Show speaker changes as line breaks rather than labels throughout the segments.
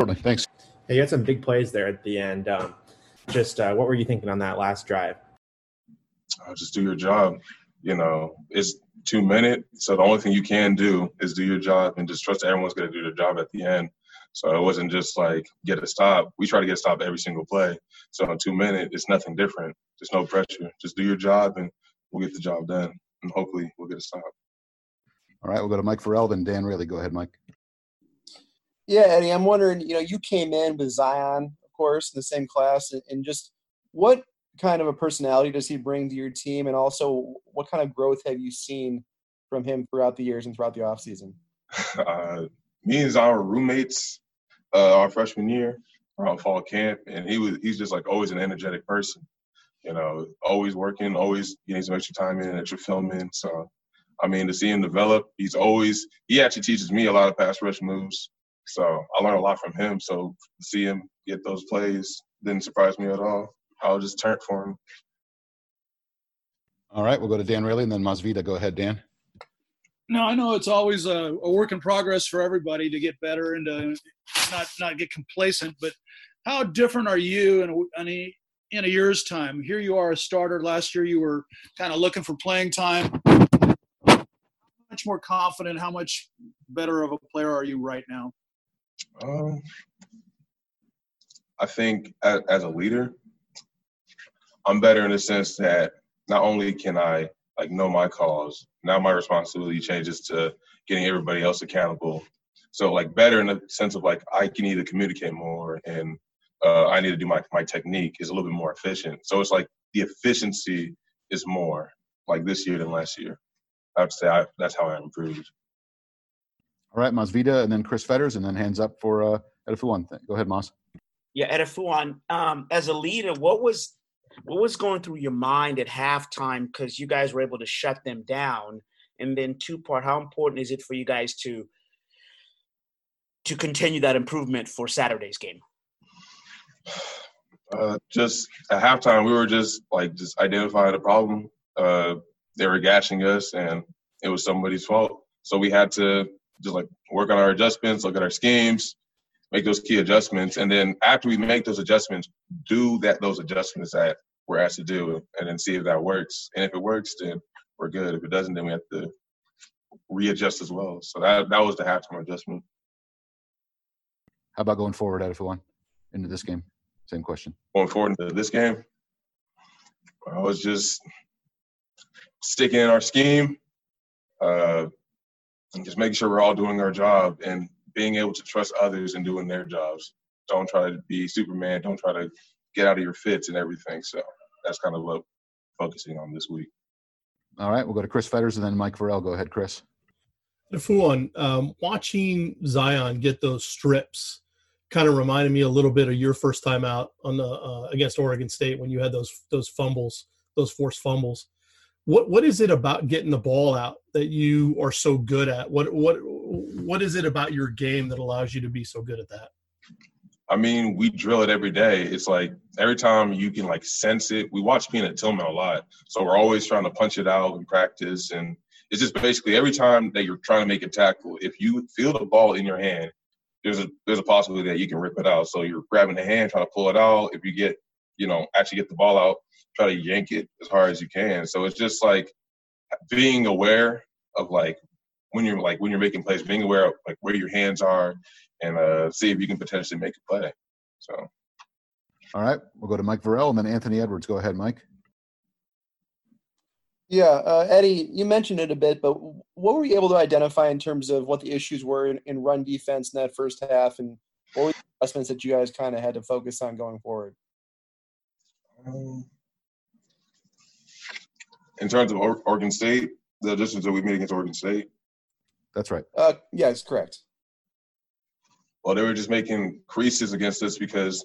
shortly. Thanks.
Hey, you had some big plays there at the end. Um, just uh, what were you thinking on that last drive?
Uh, just do your job. You know, it's two minutes, so the only thing you can do is do your job and just trust everyone's going to do their job at the end. So it wasn't just like get a stop. We try to get a stop every single play. So in two minutes, it's nothing different. Just no pressure. Just do your job and we'll get the job done. And hopefully we'll get a stop.
All right, we'll go to Mike Vorel, then Dan Raley. Go ahead, Mike.
Yeah, Eddie, I'm wondering, you know, you came in with Zion, of course, in the same class, and just what kind of a personality does he bring to your team? And also, what kind of growth have you seen from him throughout the years and throughout the offseason?
Uh, me and Zion were roommates uh, our freshman year around fall camp, and he was he's just like always an energetic person. You know, always working, always getting some extra time in, extra film in. So, I mean, to see him develop, he's always he actually teaches me a lot of pass rush moves. So I learned a lot from him. So see him get those plays didn't surprise me at all. I was just turned for him.
All right, we'll go to Dan Raley and then Masvita. Go ahead, Dan.
No, I know it's always a, a, work in progress for everybody to get better and to not not get complacent. But how different are you in a, in a, in a year's time? Here you are a starter. Last year you were kind of looking for playing time. How much more confident? How much better of a player are you right now?
Um, I think as, as a leader, I'm better in the sense that not only can I like know my cause. Now my responsibility changes to getting everybody else accountable. So like better in the sense of like I can either communicate more and uh, I need to do my my technique is a little bit more efficient. So it's like the efficiency is more like this year than last year. I would say I, that's how I improved.
All right, Masvita, and then Chris Fetters, and then hands up for uh, Edefuan. Go ahead, Mas.
Yeah, Edefuan. Um, as a leader, what was what was going through your mind at halftime because you guys were able to shut them down? And then two part, how important is it for you guys to to continue that improvement for Saturday's game?
Uh, just at halftime, we were just like just identifying the problem. Uh, they were gashing us, and it was somebody's fault. So we had to just like work on our adjustments, look at our schemes, make those key adjustments, and then after we make those adjustments, do that those adjustments that we're asked to do, and then see if that works. And if it works, then we're good. If it doesn't, then we have to readjust as well. So that that was the halftime adjustment.
How about going forward at one into this game? Same question.
Going forward into this game, I was just sticking in our scheme, uh, and just making sure we're all doing our job and being able to trust others and doing their jobs. Don't try to be Superman. Don't try to get out of your fits and everything. So that's kind of what focusing on this week.
All right, we'll go to Chris Fetters and then Mike Vorel. Go ahead, Chris.
Fuan, um, watching Zion get those strips kind of reminded me a little bit of your first time out on the uh, against Oregon State when you had those those fumbles, those forced fumbles. What what is it about getting the ball out that you are so good at? What what what is it about your game that allows you to be so good at that?
I mean, we drill it every day. It's like every time you can like sense it. We watch Peanut Tillman a lot, so we're always trying to punch it out in practice. And it's just basically every time that you're trying to make a tackle, if you feel the ball in your hand, there's a there's a possibility that you can rip it out. So you're grabbing the hand, trying to pull it out. If you get, you know, actually get the ball out, try to yank it as hard as you can. So it's just like being aware of like when you're like when you're making plays, being aware of like where your hands are and uh, see if you can potentially make a play. So,
all right, we'll go to Mike Vorel and then Anthony Edwards. Go ahead, Mike.
Yeah, uh, Eddie, you mentioned it a bit, but what were you able to identify in terms of what the issues were in, in run defense in that first half, and what were the adjustments that you guys kind of had to focus on going forward?
Um, in terms of Oregon State, the adjustments that we made against Oregon State.
That's right.
Uh, yes, correct.
Well, they were just making creases against us because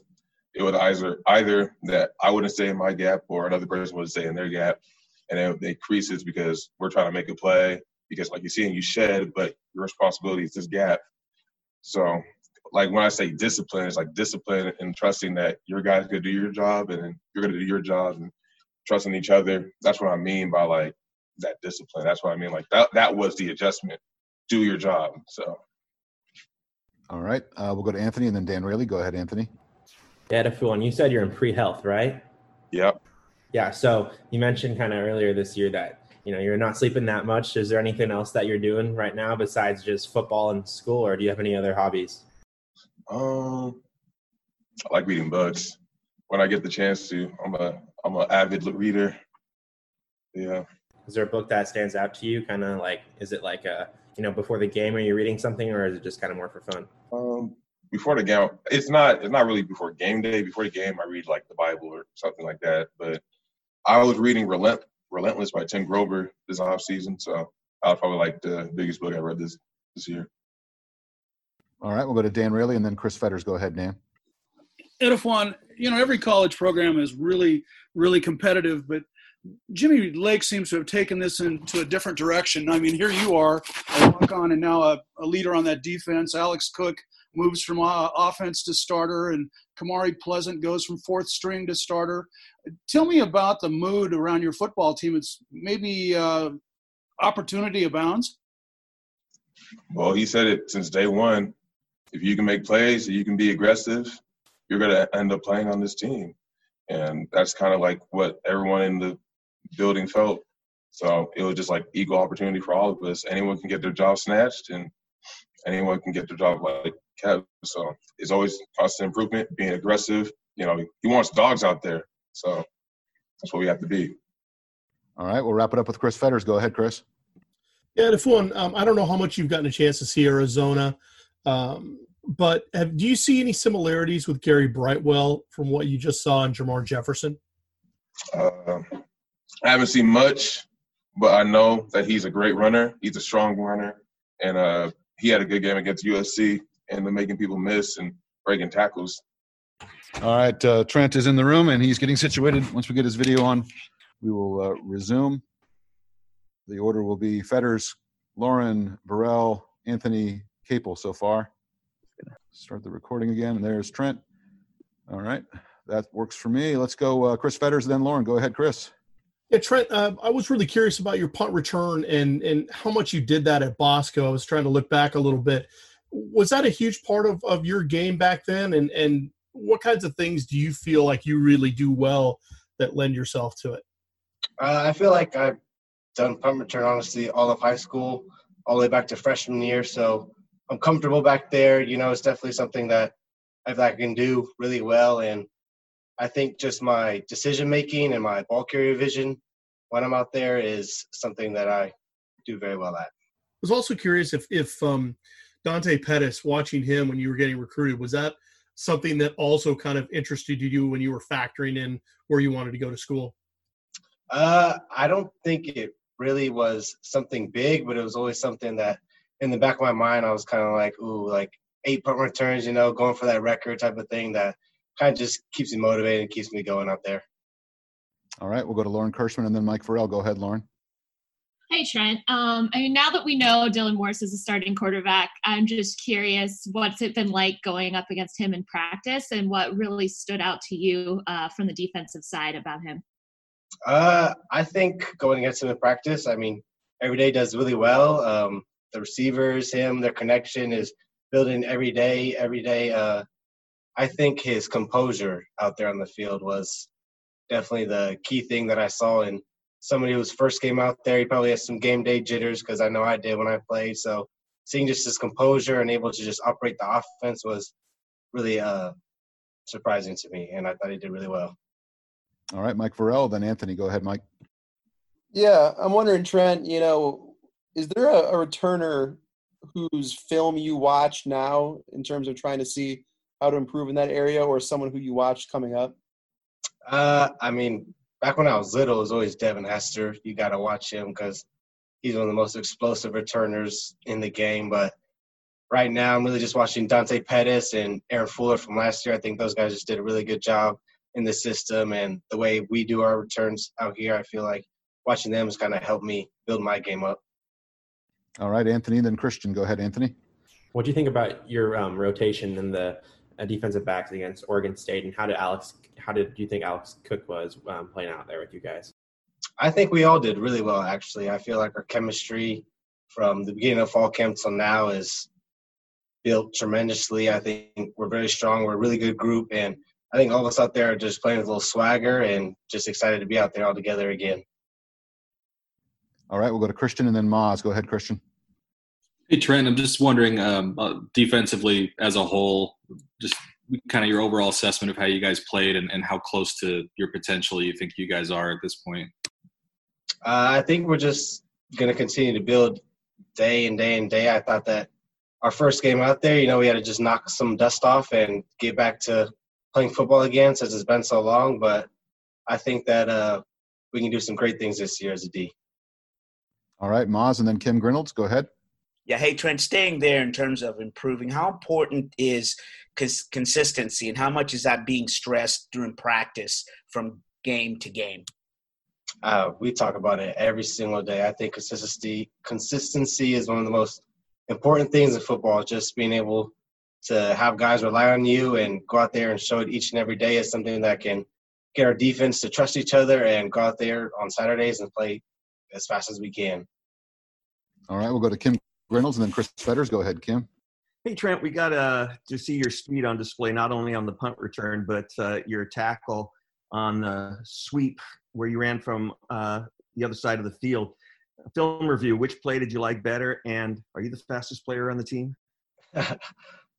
it would either either that I wouldn't stay in my gap or another person would stay in their gap, and they they creases because we're trying to make a play because like you're seeing you shed, but your responsibility is this gap. So, like when I say discipline, it's like discipline and trusting that your guys gonna do your job and you're gonna do your job and trusting each other. That's what I mean by like that discipline. That's what I mean. Like that that was the adjustment. Do your job. So
All right. Uh, we'll go to Anthony and then Dan Raley. Go ahead, Anthony.
Yeah, Edefuan, you said you're in pre-health, right?
Yep.
Yeah. So you mentioned kind of earlier this year that you know you're not sleeping that much. Is there anything else that you're doing right now besides just football and school, or do you have any other hobbies?
Um, I like reading books when I get the chance to. I'm a I'm an avid reader. Yeah.
Is there a book that stands out to you? Kind of like, is it like a you know before the game, are you reading something, or is it just kind of more for fun?
Um, before the game, it's not it's not really before game day. Before the game, I read like the Bible or something like that. But I was reading Relent Relentless by Tim Grover this off season, so I was probably like the biggest book I read this this year.
All right. We'll go to Dan Raley and then Chris Fetters. Go ahead, Dan.
Edefuan, you know, every college program is really, really competitive, but Jimmy Lake seems to have taken this into a different direction. I mean, here you are, a walk on and now a, a leader on that defense. Alex Cook moves from uh, offense to starter, and Kamari Pleasant goes from fourth string to starter. Tell me about the mood around your football team. It's maybe uh, opportunity abounds.
Well, he said it since day one. If you can make plays, you can be aggressive, you're going to end up playing on this team. And that's kind of like what everyone in the building felt. So it was just like equal opportunity for all of us. Anyone can get their job snatched, and anyone can get their job like Kev. So it's always constant improvement, being aggressive. You know, he wants dogs out there. So that's what we have to be.
All right. We'll wrap it up with Chris Fetters. Go ahead, Chris.
Yeah, and if one, um, I don't know how much you've gotten a chance to see Arizona, um, but have, do you see any similarities with Gary Brightwell from what you just saw in Jamar Jefferson?
Uh, I haven't seen much, but I know that he's a great runner. He's a strong runner, and uh, he had a good game against USC and making people miss and breaking tackles.
All right. Uh, Trent is in the room and he's getting situated. Once we get his video on, we will uh, resume. The order will be Fetters, Lauren, Vorel, Anthony, Caple so far. Start the recording again. And there's Trent. All right. That works for me. Let's go, uh, Chris Fetters, then Lauren. Go ahead, Chris.
Yeah, Trent, uh, I was really curious about your punt return and and how much you did that at Bosco. I was trying to look back a little bit. Was that a huge part of, of your game back then? And and what kinds of things do you feel like you really do well that lend yourself to it?
Uh, I feel like I've done punt return honestly all of high school, all the way back to freshman year. So I'm comfortable back there. You know, it's definitely something that I feel I can do really well. And I think just my decision making and my ball carrier vision when I'm out there is something that I do very well at.
I was also curious if if um, Dante Pettis, watching him when you were getting recruited, was that something that also kind of interested you when you were factoring in where you wanted to go to school?
Uh, I don't think it really was something big, but it was always something that in the back of my mind, I was kind of like, ooh, like eight punt returns, you know, going for that record type of thing that kind of just keeps me motivated and keeps me going out there.
All right. We'll go to Lauren Kirschman and then Mike Vorel. Go ahead, Lauren.
Hey Trent. Um, I mean, now that we know Dylan Morris is a starting quarterback, I'm just curious, what's it been like going up against him in practice, and what really stood out to you uh, from the defensive side about him?
Uh, I think going against him in practice, I mean, every day does really well. Um, the receivers, him, their connection is building every day, every day. Uh, I think his composure out there on the field was definitely the key thing that I saw in somebody whose first game out there. He probably has some game day jitters because I know I did when I played. So seeing just his composure and able to just operate the offense was really uh, surprising to me, and I thought he did really well.
All right, Mike Vorel, then Anthony. Go ahead, Mike.
Yeah, I'm wondering, Trent. You know, is there a, a returner whose film you watch now in terms of trying to see how to improve in that area, or someone who you watched coming up?
Uh, I mean, back when I was little, it was always Devin Hester. You got to watch him because he's one of the most explosive returners in the game. But right now, I'm really just watching Dante Pettis and Aaron Fuller from last year. I think those guys just did a really good job in the system and the way we do our returns out here. I feel like watching them has kind of helped me build my game up.
All right, Anthony, then Christian. Go ahead, Anthony.
What do you think about your um, rotation in the uh, defensive backs against Oregon State, and how did Alex? How did you think Alex Cook was um, playing out there with you guys?
I think we all did really well. Actually, I feel like our chemistry from the beginning of fall camp till now is built tremendously. I think we're very strong. We're a really good group, and I think all of us out there are just playing with a little swagger and just excited to be out there all together again.
All right, we'll go to Christian and then Maz. Go ahead, Christian.
Hey Trent, I'm just wondering um, uh, defensively as a whole, just kind of your overall assessment of how you guys played and, and how close to your potential you think you guys are at this point.
Uh, I think we're just going to continue to build day and day and day. I thought that our first game out there, you know, we had to just knock some dust off and get back to playing football again since it's been so long. But I think that uh, we can do some great things this year as a D.
All right, Maz and then Kim Grinolds. Go ahead.
Yeah, hey Trent, staying there in terms of improving, how important is cons- consistency and how much is that being stressed during practice from game to game?
Uh, we talk about it every single day. I think consistency consistency is one of the most important things in football. Just being able to have guys rely on you and go out there and show it each and every day is something that can get our defense to trust each other and go out there on Saturdays and play as fast as we can.
All right, we'll go to Kim Grinolds and then Chris Fetters. Go ahead, Kim.
Hey Trent, we got uh, to see your speed on display not only on the punt return but uh, your tackle on the sweep where you ran from uh, the other side of the field. Film review: Which play did you like better, and are you the fastest player on the team?
uh,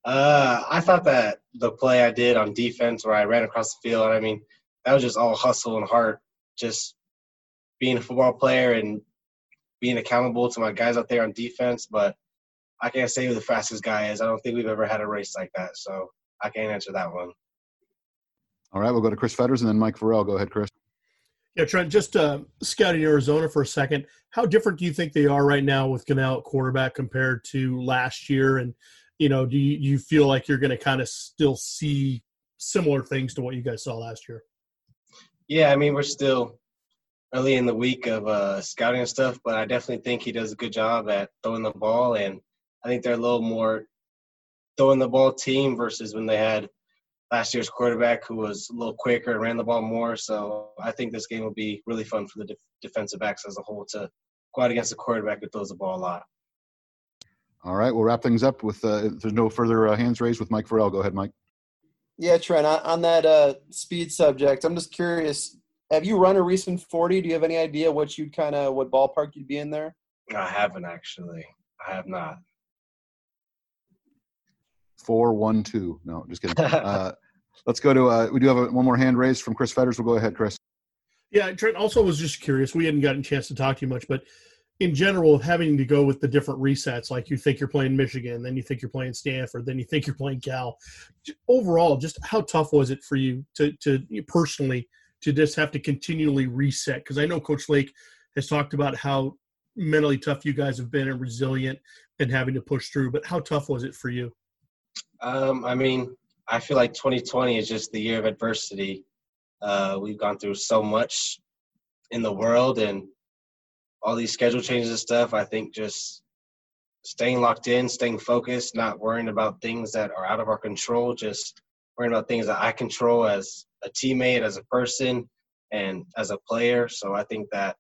I thought that the play I did on defense, where I ran across the field, I mean, that was just all hustle and heart. Just being a football player and being accountable to my guys out there on defense, but I can't say who the fastest guy is. I don't think we've ever had a race like that, so I can't answer that one.
All right, we'll go to Chris Fetters and then Mike Vorel. Go ahead, Chris.
Yeah, Trent, just uh, scouting Arizona for a second. How different do you think they are right now with Gunnell at quarterback compared to last year? And, you know, do you, you feel like you're going to kind of still see similar things to what you guys saw last year?
Yeah, I mean, we're still early in the week of uh, scouting and stuff, but I definitely think he does a good job at throwing the ball, and I think they're a little more throwing the ball team versus when they had last year's quarterback who was a little quicker and ran the ball more. So I think this game will be really fun for the def- defensive backs as a whole to go out against a quarterback who throws the ball a lot.
All right, we'll wrap things up with uh, there's no further uh, hands raised with Mike Vorel. Go ahead, Mike.
Yeah, Trent, on, on that uh, speed subject, I'm just curious have you run a recent 40? Do you have any idea what you'd kind of what ballpark you'd be in there?
I haven't actually. I have not.
Four one two. No, just kidding. uh, let's go to. Uh, we do have a, one more hand raised from Chris Fetters. We'll go ahead, Chris.
Yeah, Trent. Also, was just curious. We hadn't gotten a chance to talk to you much, but in general, having to go with the different resets, like you think you're playing Michigan, then you think you're playing Stanford, then you think you're playing Cal. Overall, just how tough was it for you to to personally to just have to continually reset? Because I know Coach Lake has talked about how mentally tough you guys have been and resilient and having to push through. But how tough was it for you?
Um, I mean, I feel like 2020 is just the year of adversity. Uh, we've gone through so much in the world and all these schedule changes and stuff. I think just staying locked in, staying focused, not worrying about things that are out of our control, just worrying about things that I control as a teammate, as a person, and as a player. So I think that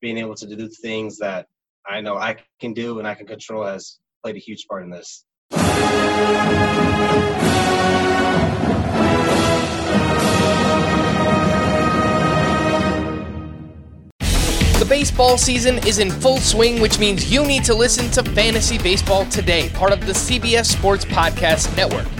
being able to do things that I know I can do and I can control has played a huge part in this.
The baseball season is in full swing, which means you need to listen to Fantasy Baseball Today, part of the CBS Sports Podcast Network.